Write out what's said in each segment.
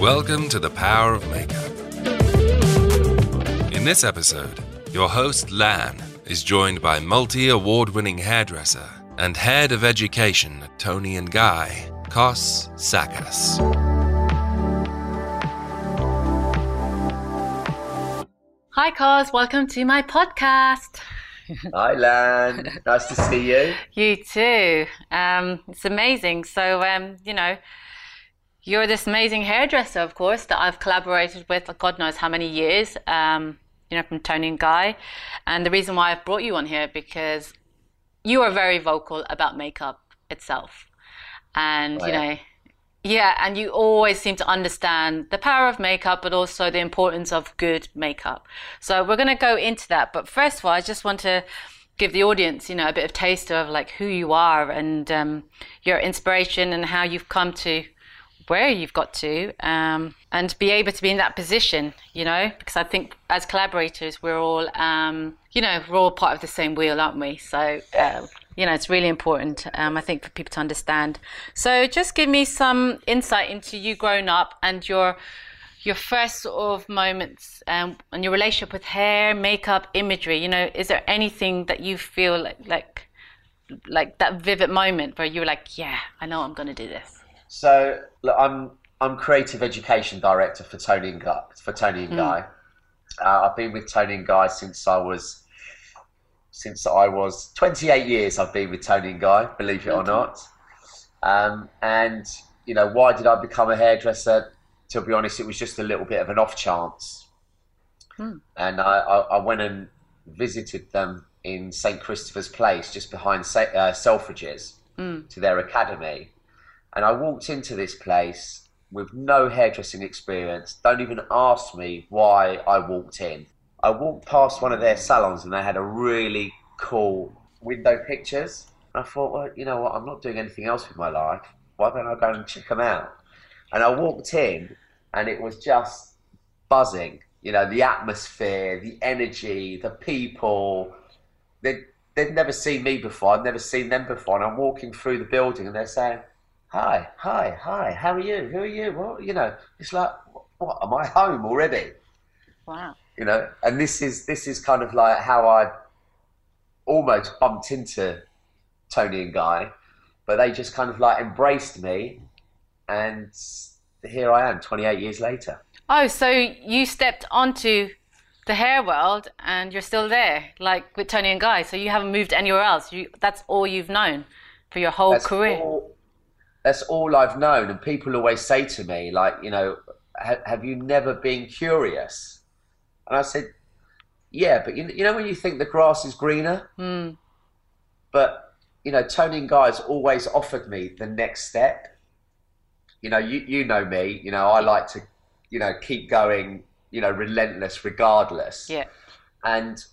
Welcome to the Power of Makeup. In this episode, your host Lan is joined by multi award winning hairdresser and head of education at Toni and Guy, Cos Sakkas. Hi, Kos. Welcome to my podcast. Hi, Lan. Nice to see you. You too. Um, it's amazing. So, um, you know, you're this amazing hairdresser, of course, that I've collaborated with, God knows how many years, um, you know, from Toni and Guy. And the reason why I've brought you on here because you are very vocal about makeup itself. And, Oh, you yeah. know, yeah, and you always seem to understand the power of makeup, but also the importance of good makeup. So we're going to go into that. But first of all, I just want to give the audience, you know, a bit of taste of like who you are and um, your inspiration and how you've come to where you've got to um, and be able to be in that position, you know, because I think as collaborators, we're all, um, you know, we're all part of the same wheel, aren't we? So, uh, you know, it's really important, um, I think, for people to understand. So, just give me some insight into you growing up and your your first sort of moments um, and your relationship with hair, makeup, imagery. You know, is there anything that you feel like like like that vivid moment where you were like, yeah, I know I'm going to do this. So, look, I'm I'm creative education director for Toni and Guy. For Toni and Guy, uh, I've been with Toni and Guy since I was since I was 28 years. I've been with Toni and Guy, believe it or not. Um, and you know, why did I become a hairdresser? To be honest, it was just a little bit of an off chance. And I, I, I went and visited them in St Christopher's Place, just behind Sa- uh, Selfridges, to their academy. And I walked into this place with no hairdressing experience. Don't even ask me why I walked in. I walked past one of their salons and they had a really cool window pictures. And I thought, well, you know what? I'm not doing anything else with my life. Why don't I go and check them out? And I walked in and it was just buzzing. You know, the atmosphere, the energy, the people. They'd, they'd never seen me before. I'd never seen them before. And I'm walking through the building and they're saying, hi, hi, hi, how are you? Who are you? Well, you know, it's like, what, am I home already? Wow. You know, and this is this is kind of like how I almost bumped into Toni and Guy, but they just kind of like embraced me, and here I am, 28 years later. Oh, so you stepped onto the hair world and you're still there, like with Toni and Guy. So you haven't moved anywhere else. You that's all you've known for your whole That's career. all. That's all I've known, and people always say to me, like, you know, have you never been curious? And I said, yeah, but you, you know when you think the grass is greener, Hmm. but you know, Toni and Guy's always offered me the next step. You know, you you know me. You know, I like to, you know, keep going. You know, relentless, regardless. Yeah. And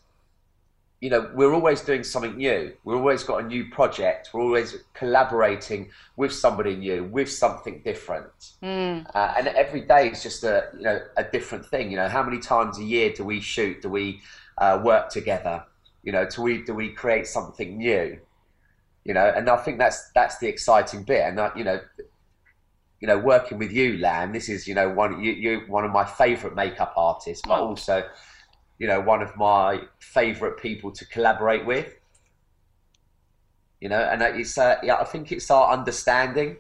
you know, we're always doing something new. We've always got a new project. We're always collaborating with somebody new, with something different. Mm. Uh, and every day is just a you know a different thing. You know, how many times a year do we shoot? Do we uh, work together? You know, do we do we create something new? You know, and I think that's that's the exciting bit. And that, you know, you know, working with you, Lan, this is you know one you you one of my favourite makeup artists, but Oh. also you know one of my favourite people to collaborate with. You know, and it's uh, yeah, I think it's our understanding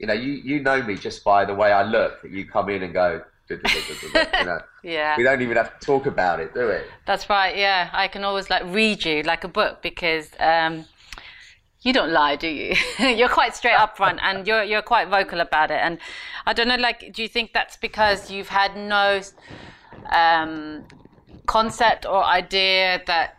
you know, you, you know me just by the way I look that you come in and go, you know, Yeah. we don't even have to talk about it, do we? That's right. Yeah, I can always like read you like a book because um, you don't lie, do you? you're quite straight up front and you're you're quite vocal about it. And I don't know, like, do you think that's because you've had no um, concept or idea that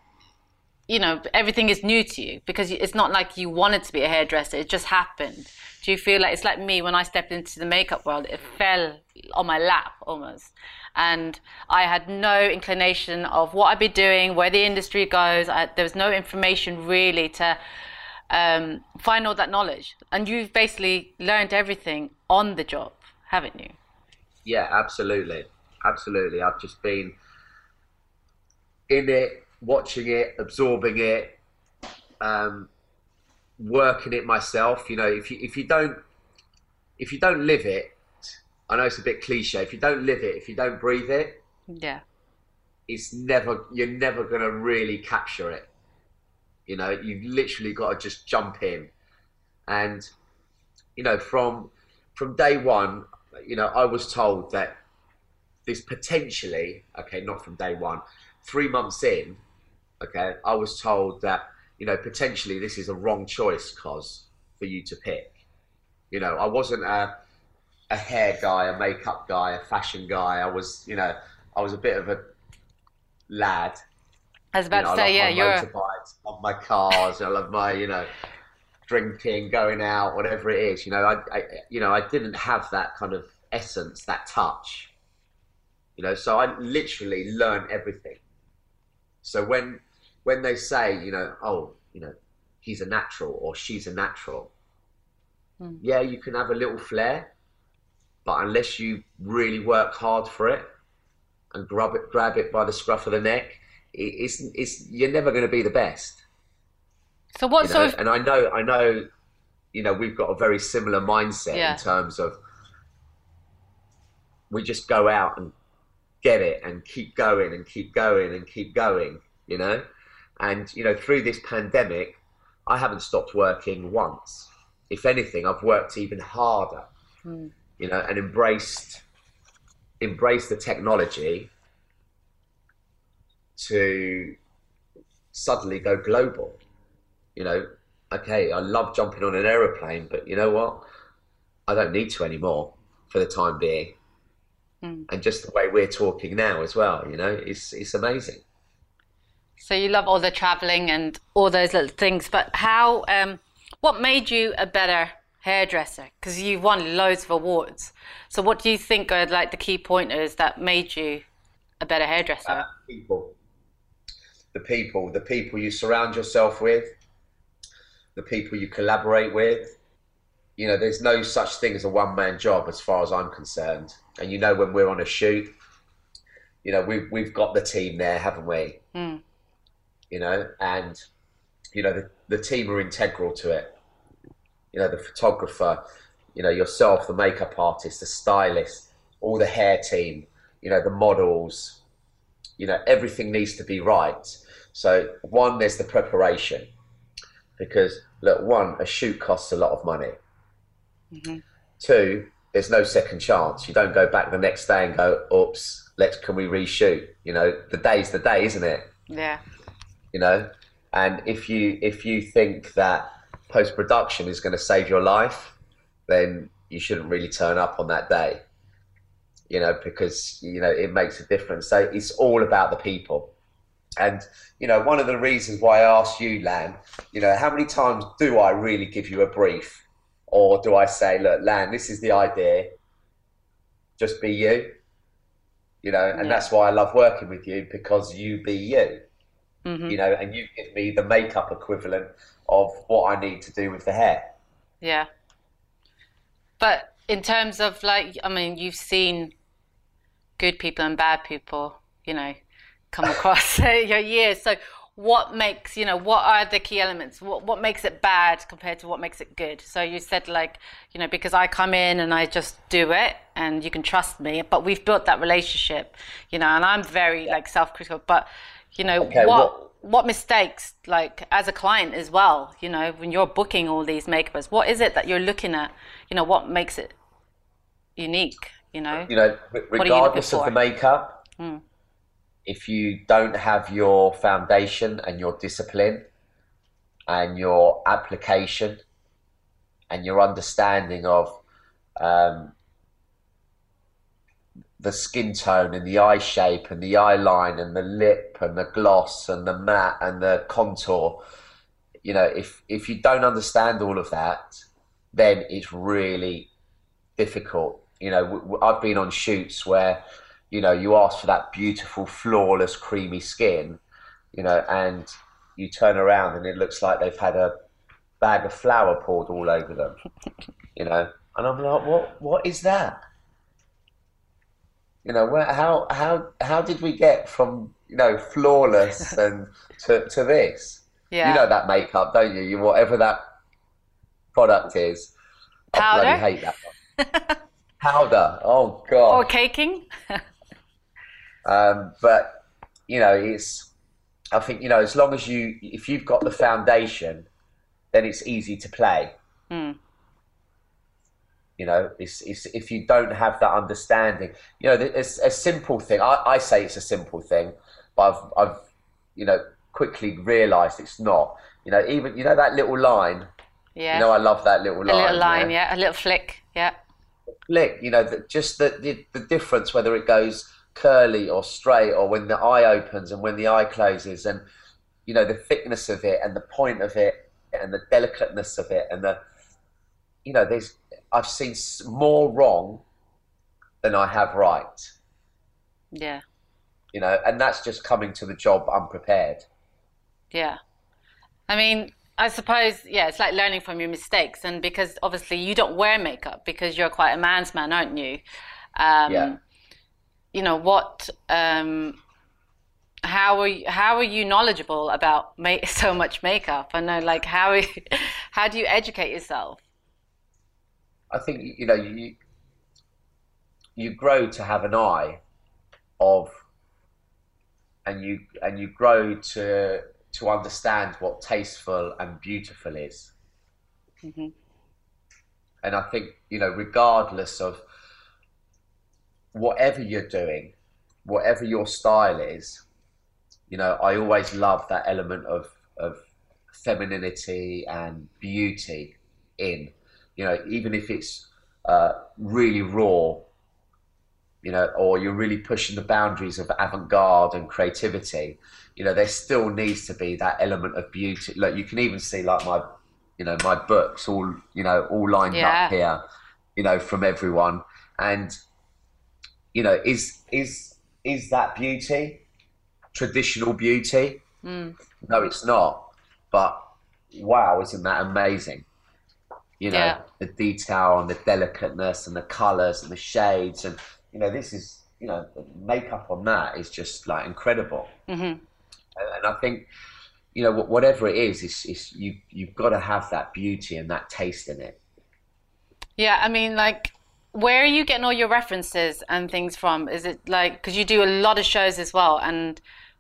you know everything is new to you because it's not like you wanted to be a hairdresser; it just happened. Do you feel like it's like me when I stepped into the makeup world? It fell on my lap almost, and I had no inclination of what I'd be doing, where the industry goes. I, there was no information really to um, find all that knowledge, and you've basically learned everything on the job, haven't you? Yeah, absolutely, absolutely. I've just been in it watching it, absorbing it, um, working it myself. You know, if you if you don't if you don't live it, I know it's a bit cliche. If you don't live it, if you don't breathe it, Yeah. it's never you're never gonna really capture it. You know, you've literally got to just jump in, and you know from from day one, you know, I was told that this potentially, okay, not from day one, three months in, okay, I was told that you know potentially this is a wrong choice, Cos for you to pick. You know, I wasn't a a hair guy, a makeup guy, a fashion guy. I was, you know, I was a bit of a lad. I was about You know, to say, yeah, you're. motorbikes, I love my cars, I love my, you know, drinking, going out, whatever it is. You know, I, I, you know, I didn't have that kind of essence, that touch. You know, so I literally learned everything. So when, when they say, you know, oh, you know, he's a natural or she's a natural, Hmm. yeah, you can have a little flair, but unless you really work hard for it and grab it, grab it by the scruff of the neck, it, it's, it's, you're never going to be the best. So what you know? sort of And I know, I know, you know, we've got a very similar mindset Yeah. in terms of we just go out and get it and keep going and keep going and keep going, you know? And, you know, through this pandemic, I haven't stopped working once. If anything, I've worked even harder, Hmm. you know, and embraced embraced the technology to suddenly go global. You know, okay, I love jumping on an aeroplane, but you know what? I don't need to anymore for the time being. Hmm. And just the way we're talking now as well, you know, it's it's amazing. So you love all the traveling and all those little things, but how? Um, what made you a better hairdresser? Because you've won loads of awards. So what do you think are like the key pointers that made you a better hairdresser? Uh, people, the people, the people you surround yourself with, the people you collaborate with. You know, there's no such thing as a one man job as far as I'm concerned. And you know, when we're on a shoot, you know, we've we've got the team there, haven't we? Hmm. You know, and you know the, the team are integral to it. You know, the photographer, you know, yourself, the makeup artist, the stylist, all the hair team, you know, the models, you know, everything needs to be right. So one, there's the preparation, because look, one, a shoot costs a lot of money. Mhm. Two, there's no second chance. You don't go back the next day and go, "Oops, let's can we reshoot?" You know, the day's the day, isn't it? Yeah. You know, and if you if you think that post production is going to save your life, then you shouldn't really turn up on that day. You know, because you know it makes a difference. So it's all about the people. And you know, one of the reasons why I asked you, Lan, you know, how many times do I really give you a brief, or do I say, look, Lan, this is the idea. Just be you. You know, and Yeah. that's why I love working with you because you be you hmm you know, and you give me the makeup equivalent of what I need to do with the hair. Yeah. But in terms of like, I mean, you've seen good people and bad people, you know, come across your years. So what makes, you know, what are the key elements? What what makes it bad compared to what makes it good? So you said like, you know, because I come in and I just do it and you can trust me, but we've built that relationship, you know, and I'm very like self-critical, but you know, Okay, what what- what mistakes like as a client as well you know when you're booking all these makeovers what is it that you're looking at you know what makes it unique you know You know, re- What are you regardless of the makeup, Hmm. If you don't have your foundation and your discipline and your application and your understanding of um, the skin tone and the eye shape and the eye line and the lip and the gloss and the matte and the contour, you know, if if you don't understand all of that, then it's really difficult. You know, I've been on shoots where, you know, you ask for that beautiful, flawless, creamy skin, you know, and you turn around and it looks like they've had a bag of flour poured all over them, you know, and I'm like, what, what is that? You know, where, how, how, how did we get from, you know, flawless and to, to this. Yeah. You know that makeup, don't you? You whatever that product is. Powder? I bloody hate that one. Powder. Oh god. or caking. Um, but you know, it's. I think you know, as long as you, if you've got the foundation, then it's easy to play. Hmm. You know, it's, it's if you don't have that understanding. You know, it's a simple thing. I, I say it's a simple thing, but I've, I've, you know, quickly realised it's not. You know, even you know that little line. Yeah. You know, I love that little line. a little line, yeah. A little flick, yeah. flick, you know, the, just the, the the difference whether it goes curly or straight, or when the eye opens and when the eye closes, and you know the thickness of it and the point of it and the delicateness of it, and the you know, there's I've seen more wrong than I have right, Yeah. you know, and that's just coming to the job unprepared. Yeah. I mean, I suppose, yeah, it's like learning from your mistakes. And because obviously you don't wear makeup because you're quite a man's man, aren't you? Um, Yeah. You know, what, um, how are you, how are you knowledgeable about ma- so much makeup? I know, like, how, you, how do you educate yourself? I think you know you you grow to have an eye of and you and you grow to to understand what tasteful and beautiful is Mhm. and I think you know regardless of whatever you're doing whatever your style is you know I always love that element of of femininity and beauty in you know, even if it's uh, really raw, you know, or you're really pushing the boundaries of avant-garde and creativity, you know, there still needs to be that element of beauty. Like you can even see, like my, you know, my books all, you know, all lined Yeah. up here, you know, from everyone, and you know, is is is that beauty traditional beauty? Mm. No, it's not. But wow, isn't that amazing? You know, Yeah. the detail and the delicateness and the colours and the shades and you know, this is you know, the makeup on that is just like incredible. hmm And, and I think you know, whatever it is, it's, it's you you've got to have that beauty and that taste in it. Yeah, I mean, like, where are you getting all your references and things from? Is it like, because you do a lot of shows as well, and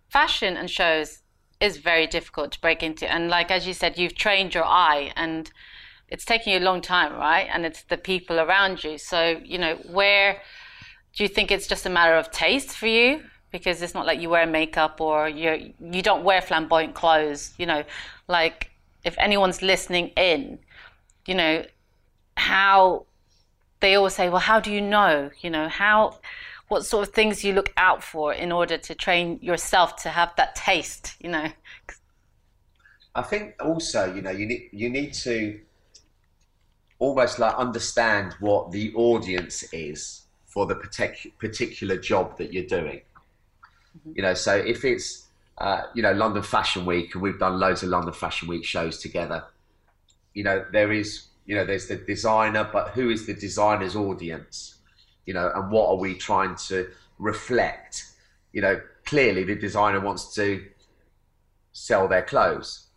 fashion and shows is very difficult to break into. And like, as you said, you've trained your eye and it's taking you a long time, right? And it's the people around you. So, you know, where do you think it's just a matter of taste for you? Because it's not like you wear makeup or you you don't wear flamboyant clothes, you know, like if anyone's listening in, you know, how they always say, well, how do you know? You know, how, what sort of things you look out for in order to train yourself to have that taste, you know? I think also, you know, you need you need to almost like understand what the audience is for the partic- particular job that you're doing. You know, so if it's uh, you know London Fashion Week, and we've done loads of London Fashion Week shows together, you know, there is you know there's the designer, but who is the designer's audience? You know, and what are we trying to reflect? You know, clearly the designer wants to sell their clothes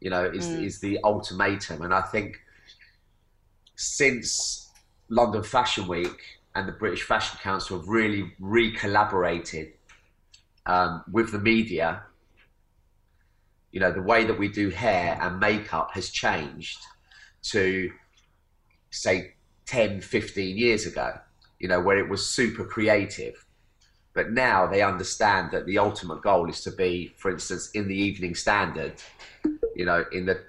you know, is, Mm. is the ultimatum. And I think since London Fashion Week and the British Fashion Council have really re-collaborated um, with the media, you know, the way that we do hair and makeup has changed to, say, 10, 15 years ago, you know, where it was super creative. But now they understand that the ultimate goal is to be, for instance, in the Evening Standard, you know, in the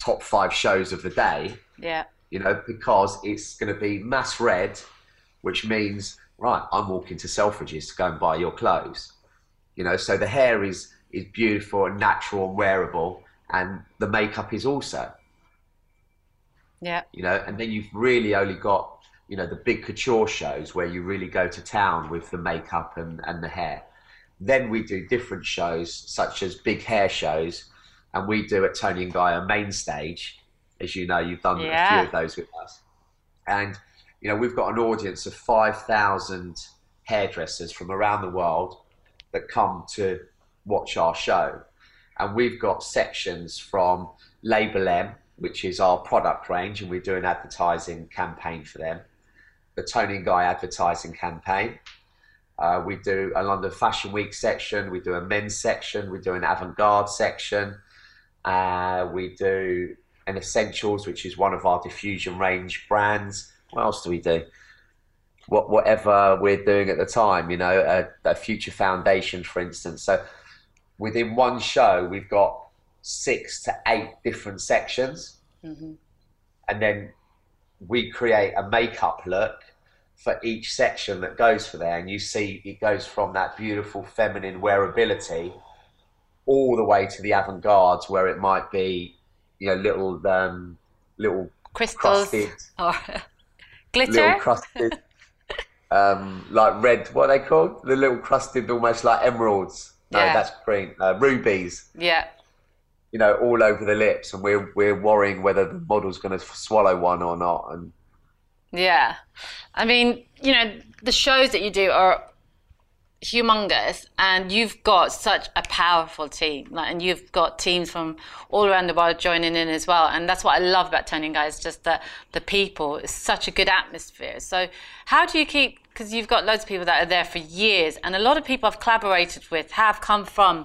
top five shows of the day, Yeah. you know, because it's going to be mass read, which means, right, I'm walking to Selfridges to go and buy your clothes. You know, so the hair is, is beautiful and natural and wearable, and the makeup is also, Yeah. you know, and then you've really only got, you know, the big couture shows where you really go to town with the makeup and, and the hair. Then we do different shows, such as big hair shows, and we do at Toni and Guy a main stage. As you know, you've done a few of those with us. And, you know, we've got an audience of 5,000 hairdressers from around the world, that come to watch our show. And we've got sections from Label M, which is our product range, and we do an advertising campaign for them. The Toni Guy advertising campaign. Uh, we do a London Fashion Week section. We do a men's section. We do an avant-garde section. Uh, we do an essentials, which is one of our diffusion range brands. What else do we do? What, whatever we're doing at the time, you know, a, a future foundation, for instance. So within one show, we've got six to eight different sections, mm-hmm. and then we create a makeup look for each section that goes for there, and you see it goes from that beautiful feminine wearability all the way to the avant-garde where it might be, you know, little um, little crystals crusted, or glitter, little crusted, um, like red. What are they called? The little crusted, almost like emeralds. No, yeah. that's green. Uh, rubies. Yeah. You know, all over the lips, and we're we're worrying whether the model's going to swallow one or not, and yeah. I mean, you know, the shows that you do are humongous and you've got such a powerful team like, and you've got teams from all around the world joining in as well and that's what i love about Toni and Guy is just that the people is such a good atmosphere so how do you keep because you've got loads of people that are there for years and a lot of people i've collaborated with have come from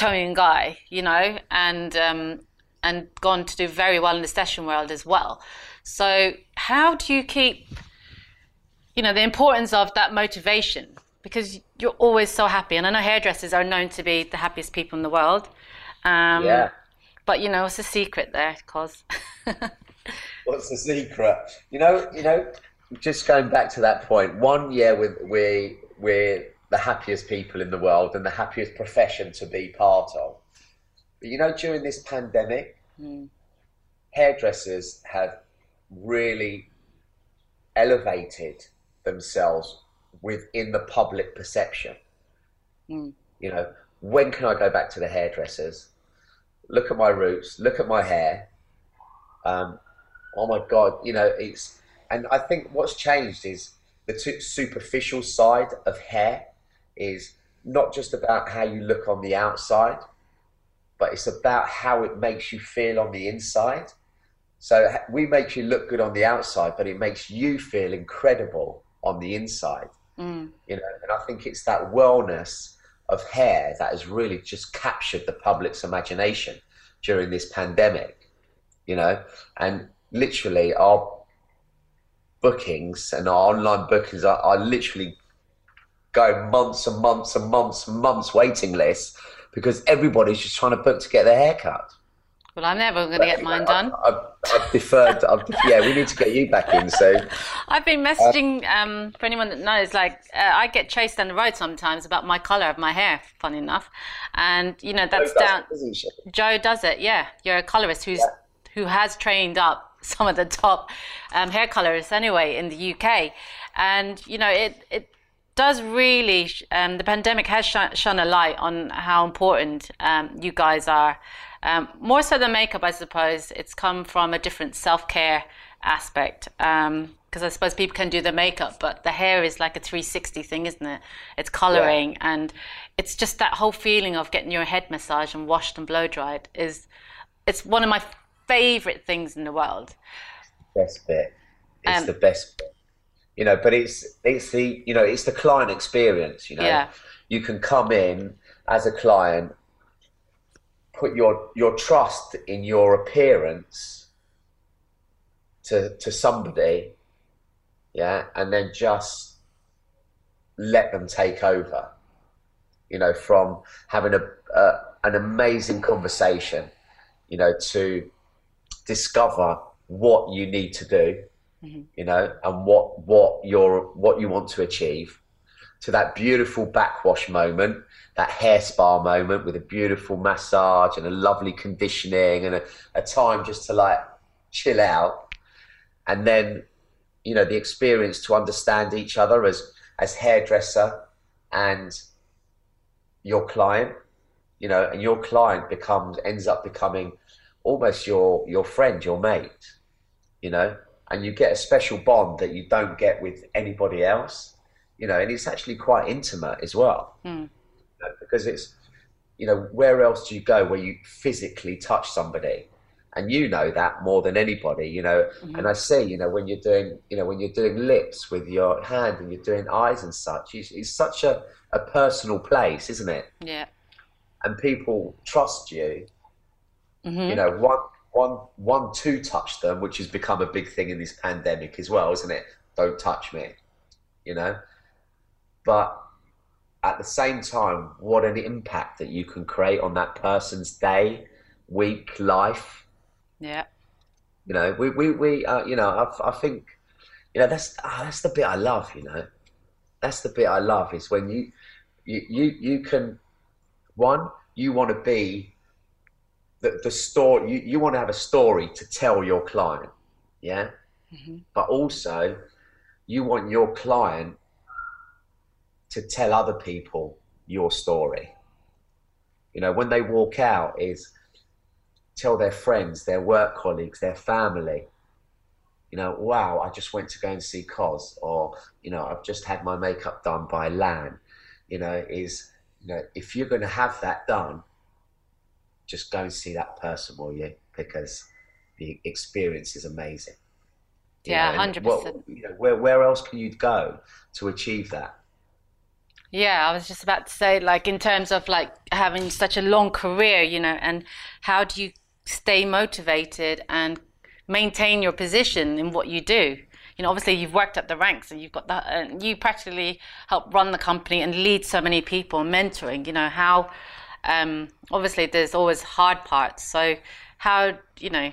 Toni and Guy you know and um, and gone to do very well in the session world as well so how do you keep, you know, the importance of that motivation? Because you're always so happy, and I know hairdressers are known to be the happiest people in the world. Um, yeah. But you know, it's a secret there, cause. What's the secret? You know, you know, just going back to that point. One, yeah, we we we're the happiest people in the world and the happiest profession to be part of. But you know, during this pandemic, mm. hairdressers have really elevated themselves within the public perception. Mm. You know, when can I go back to the hairdressers? Look at my roots, look at my hair. Um, oh my God, you know, it's, and I think what's changed is the superficial side of hair is not just about how you look on the outside, but it's about how it makes you feel on the inside. So we make you look good on the outside, but it makes you feel incredible on the inside. Mm. You know, and I think it's that wellness of hair that has really just captured the public's imagination during this pandemic. You know, and literally our bookings and our online bookings are, are literally going months and months and months and months waiting lists because everybody's just trying to book to get their hair cut. Well, I'm never going to get mine done. I've, I've deferred. I've, yeah, we need to get you back in. So I've been messaging um, for anyone that knows. Like, uh, I get chased down the road sometimes about my color of my hair. Funny enough, and you know that's down. It, Joe does it. Yeah, you're a colorist who's yeah. who has trained up some of the top um, hair colorists anyway in the UK, and you know it it does really um, the pandemic has sh- shone a light on how important um, you guys are um, more so than makeup, I suppose, it's come from a different self care aspect. Because um, I suppose people can do the makeup, but the hair is like a 360 thing, isn't it? It's coloring, yeah. and it's just that whole feeling of getting your head massaged and washed and blow dried is it's one of my favorite things in the world. Best bit. It's um, the best bit. You know, but it's it's the you know it's the client experience. You know, yeah. you can come in as a client put your your trust in your appearance to to somebody, yeah, and then just let them take over. You know, from having a uh, an amazing conversation, you know, to discover what you need to do, mm-hmm. you know, and what what you're what you want to achieve, to that beautiful backwash moment that hair spa moment with a beautiful massage and a lovely conditioning and a, a time just to like chill out. And then you know the experience to understand each other as as hairdresser and your client you know and your client becomes ends up becoming almost your your friend your mate you know and you get a special bond that you don't get with anybody else you know, and it's actually quite intimate as well, Mm. you know, because it's, you know, where else do you go where you physically touch somebody? And you know that more than anybody, you know. Mhm. And I see, you know, when you're doing, you know, when you're doing lips with your hand and you're doing eyes and such, it's, it's such a, a personal place, isn't it? Yeah. And people trust you hmm you know one one one to touch them which has become a big thing in this pandemic as well isn't it? Don't touch me you know? But at the same time what an impact that you can create on that person's day week life. Yeah. you know we we, we uh, you know I, I think you know that's ah, that's the bit i love you know? That's the bit i love is when you you you, you can one you want to be the, the story you, you want to have a story to tell your client yeah? Hmm but also you want your client to tell other people your story. You know when they walk out is tell their friends their work colleagues their family you know wow i just went to go and see Cos or you know i've just had my makeup done by lan. You know is you know if you're going to have that done just go and see that person will you because the experience is amazing Yeah, 100%. you know, where where else can you go to achieve that? Yeah, I was just about to say, like, in terms of like having such a long career, you know, and how do you stay motivated and maintain your position in what you do? You know, obviously you've worked up the ranks and you've got that, and you practically help run the company and lead so many people, mentoring. You know how, um, obviously there's always hard parts. So how, you know,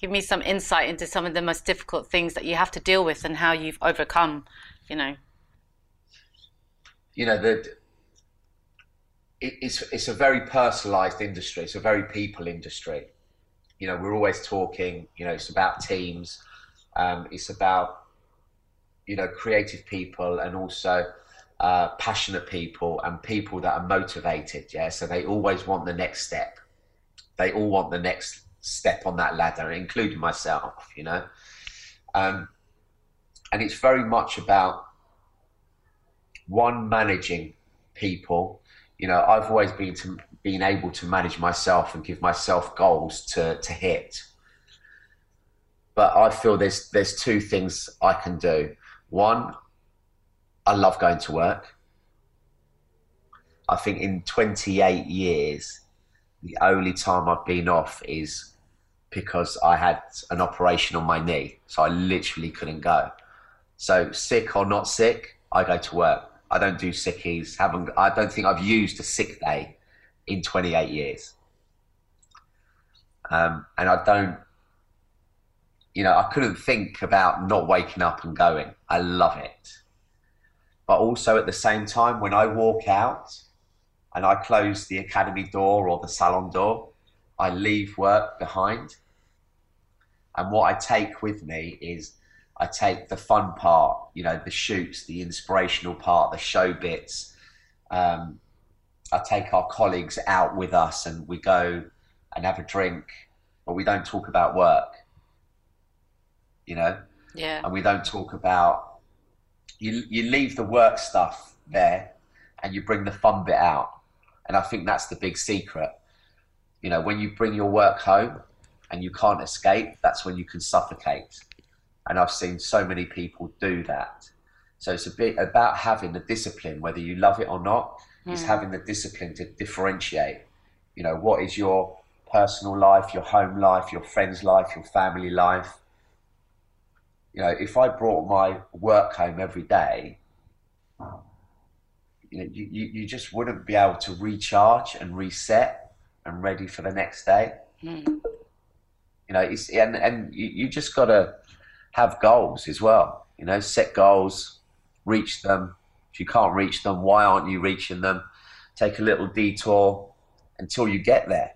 give me some insight into some of the most difficult things that you have to deal with and how you've overcome. You know. You know that it, it's it's a very personalized industry. It's a very people industry. You know, we're always talking. You know, it's about teams. Um, it's about you know creative people and also uh, passionate people and people that are motivated. Yeah, so they always want the next step. They all want the next step on that ladder, including myself. You know, um, and it's very much about one managing people. You know, I've always been to been able to manage myself and give myself goals to to hit. But I feel there's there's two things I can do. One, I love going to work. I think in 28 years, the only time I've been off is because I had an operation on my knee, so I literally couldn't go. So sick or not sick, I go to work. I don't do sickies. Haven't I don't think I've used a sick day in 28 years. Um, and I don't, you know, I couldn't think about not waking up and going. I love it. But also at the same time, when I walk out and I close the academy door or the salon door, I leave work behind. And what I take with me is I take the fun part, you know, the shoots, the inspirational part, the show bits. Um, I take our colleagues out with us and we go and have a drink, but we don't talk about work, you know, Yeah. and we don't talk about, you, you leave the work stuff there and you bring the fun bit out. And I think that's the big secret. You know, when you bring your work home and you can't escape, that's when you can suffocate and I've seen so many people do that. So it's a bit about having the discipline, whether you love it or not, is Mm. having the discipline to differentiate. You know, what is your personal life, your home life, your friends' life, your family life. You know, if I brought my work home every day, you know, you, you, just wouldn't be able to recharge and reset and ready for the next day. Mm. You know, it's and and you, you just gotta have goals as well. You know, set goals, reach them. If you can't reach them, why aren't you reaching them? Take a little detour until you get there.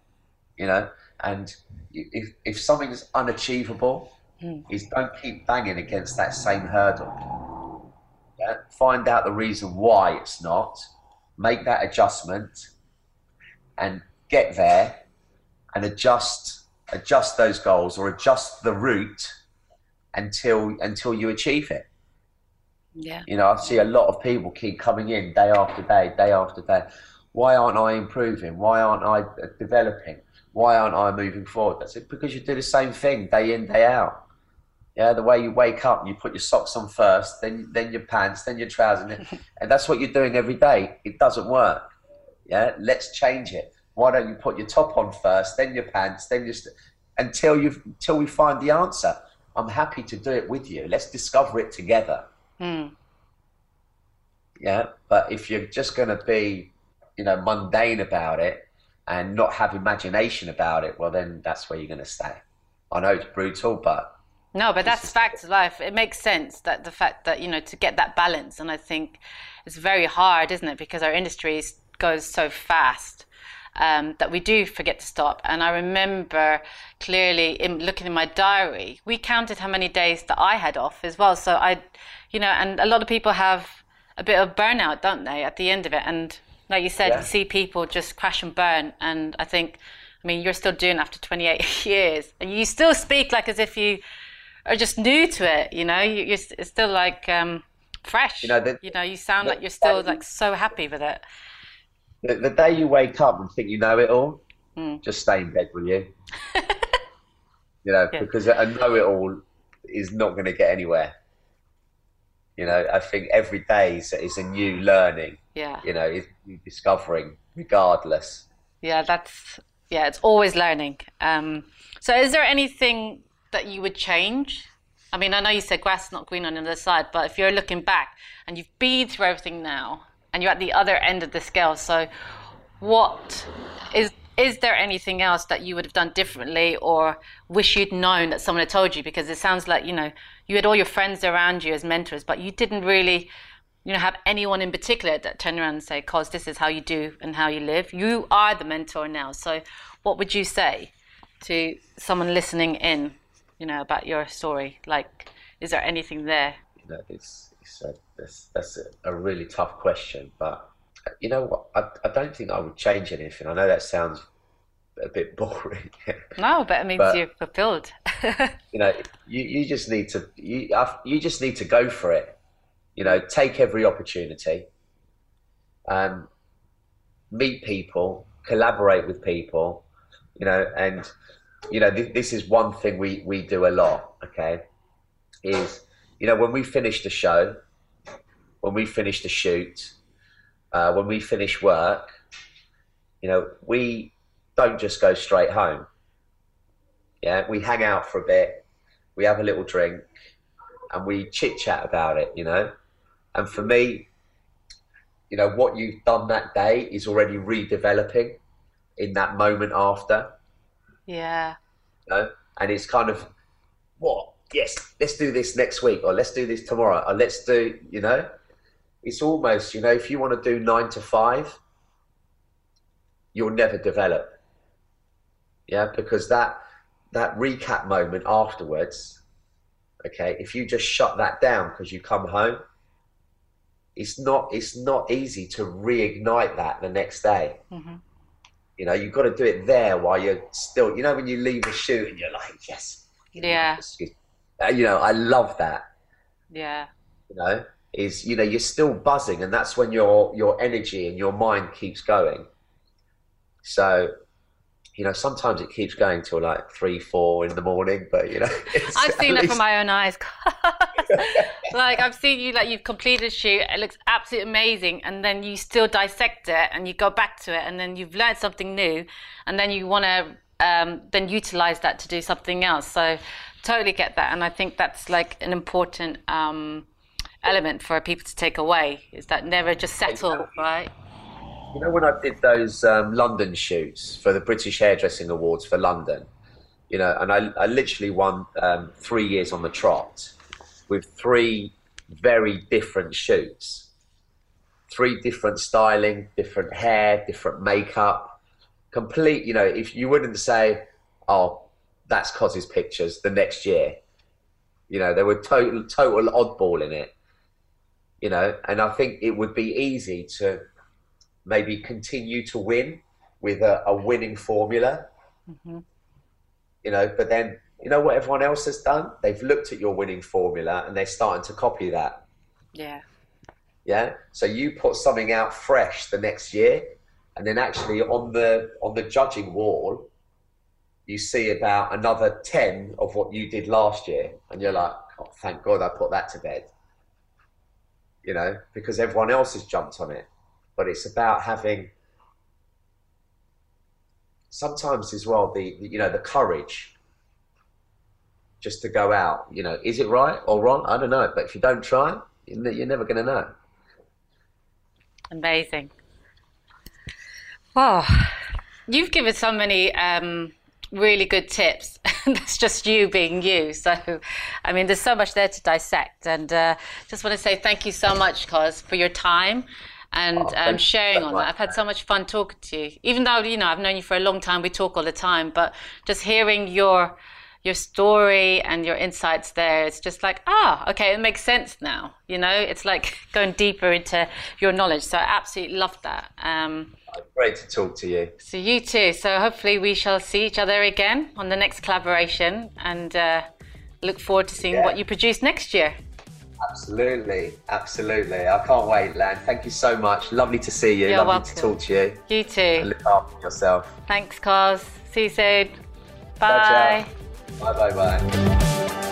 You know, and if if something's unachievable, Mm. is don't keep banging against that same hurdle. Yeah? Find out the reason why it's not. Make that adjustment, and get there, and adjust adjust those goals or adjust the route until until you achieve it. Yeah. You know, I see a lot of people keep coming in day after day, day after day. Why aren't I improving? Why aren't I developing? Why aren't I moving forward? That's it because you do the same thing day in, day out. Yeah, the way you wake up, you put your socks on first, then then your pants, then your trousers, and that's what you're doing every day. It doesn't work. Yeah, let's change it. Why don't you put your top on first, then your pants, then your st- until you until we find the answer. I'm happy to do it with you. Let's discover it together. Mm. Yeah, but if you're just going to be, you know, mundane about it and not have imagination about it, well, then that's where you're going to stay. I know it's brutal, but no, but that's fact of life. It makes sense that the fact that you know to get that balance, and I think it's very hard, isn't it? Because our industry goes so fast um, that we do forget to stop. And I remember clearly in looking in my diary, we counted how many days that I had off as well. So I, you know, and a lot of people have a bit of burnout, don't they, at the end of it? And like you said, Yeah. you see people just crash and burn. And I think, I mean, you're still doing after 28 years, and you still speak like as if you are just new to it. You know, you, you're it's still like um, fresh. You know, the- you know, you sound the- like you're still like so happy with it. the, the day you wake up and think you know it all, Mm. just stay in bed, will you? you know, Yeah. because a know it all is not going to get anywhere. You know, I think every day is, is a new learning. Yeah. You know, new discovering, regardless. Yeah, that's yeah, it's always learning. Um, so, is there anything that you would change? I mean, I know you said grass is not green on the other side, but if you're looking back and you've been through everything now, and you're at the other end of the scale, so what is is there anything else that you would have done differently or wish you'd known that someone had told you? Because it sounds like you know you had all your friends around you as mentors, but you didn't really you know, have anyone in particular that turn around and say, "Cos this is how you do and how you live." You are the mentor now. So, what would you say to someone listening in, you know, about your story? Like, is there anything there? You know, it's, it's a, that's, that's a, a really tough question, but you know what? I, I don't think I would change anything. I know that sounds a bit boring. No, but it means But- you're fulfilled. you know, you, you just need to you you just need to go for it. You know, take every opportunity. Um, meet people, collaborate with people. You know, and you know th- this is one thing we we do a lot. Okay, is you know when we finish the show, when we finish the shoot, uh, when we finish work, you know we don't just go straight home. Yeah, we hang out for a bit, we have a little drink, and we chit chat about it, you know. And for me, you know, what you've done that day is already redeveloping in that moment after, yeah, you know. And it's kind of, what? Yes, let's do this next week, or let's do this tomorrow, or let's do, you know. It's almost, you know, if you want to do nine to five, you'll never develop. Yeah, because that that recap moment afterwards, okay, if you just shut that down because you come home, it's not it's not easy to reignite that the next day. hmm You know, you've got to do it there while you're still. You know, when you leave a shoot and you're like, yes, Yeah. Uh, You know, I love that. yeah, You know, is you know you're still buzzing, and that's when your your energy and your mind keeps going. So, you know, sometimes it keeps going till like three, four in the morning, but you know, I've seen that least- from my own eyes. like I've seen you, like you've completed a shoot. It looks absolutely amazing, and then you still dissect it, and you go back to it, and then you've learned something new, and then you want to um, then utilize that to do something else. So totally get that, and I think that's like an important um, element for people to take away is that never just settle, right? You know, when I did those um, London shoots for the British Hairdressing Awards for London, you know, and I, I literally won um, three years on the trot with three very different shoots, three different styling, different hair, different makeup, complete. You know, if you wouldn't say, "Oh, that's Cos's pictures," the next year, you know, there were total total oddball in it. You know, and I think it would be easy to maybe continue to win with a, a winning formula. Mhm. You know, but then you know what everyone else has done? They've looked at your winning formula and they're starting to copy that. Yeah. Yeah. So you put something out fresh the next year, and then actually on the on the judging wall, you see about another ten of what you did last year, and you're like, oh, thank God I put that to bed. You know, because everyone else has jumped on it, but it's about having sometimes as well the, you know the courage just to go out. You know, is it right or wrong? I don't know, but if you don't try, you're never going to know. Amazing. Well, you've given so many um, really good tips. That's just you being you. So, I mean, there's so much there to dissect. And uh, just want to say thank you so much, Cos, for your time and oh, um, sharing on that. I've had so much fun talking to you. Even though, you know, I've known you for a long time, we talk all the time, but just hearing your your story and your insights there it's just like ah okay it makes sense now you know? It's like going deeper into your knowledge. So i absolutely love that. Um, great to talk to you. so you too. So hopefully we shall see each other again on the next collaboration and uh, look forward to seeing yeah. what you produce next year Absolutely, absolutely. I can't wait, Lan. Thank you so much. Lovely to see you. You're Lovely welcome. to talk to you. You too. And look after yourself. Thanks, Cos. See you soon. Bye. Ciao, ciao. Bye bye bye.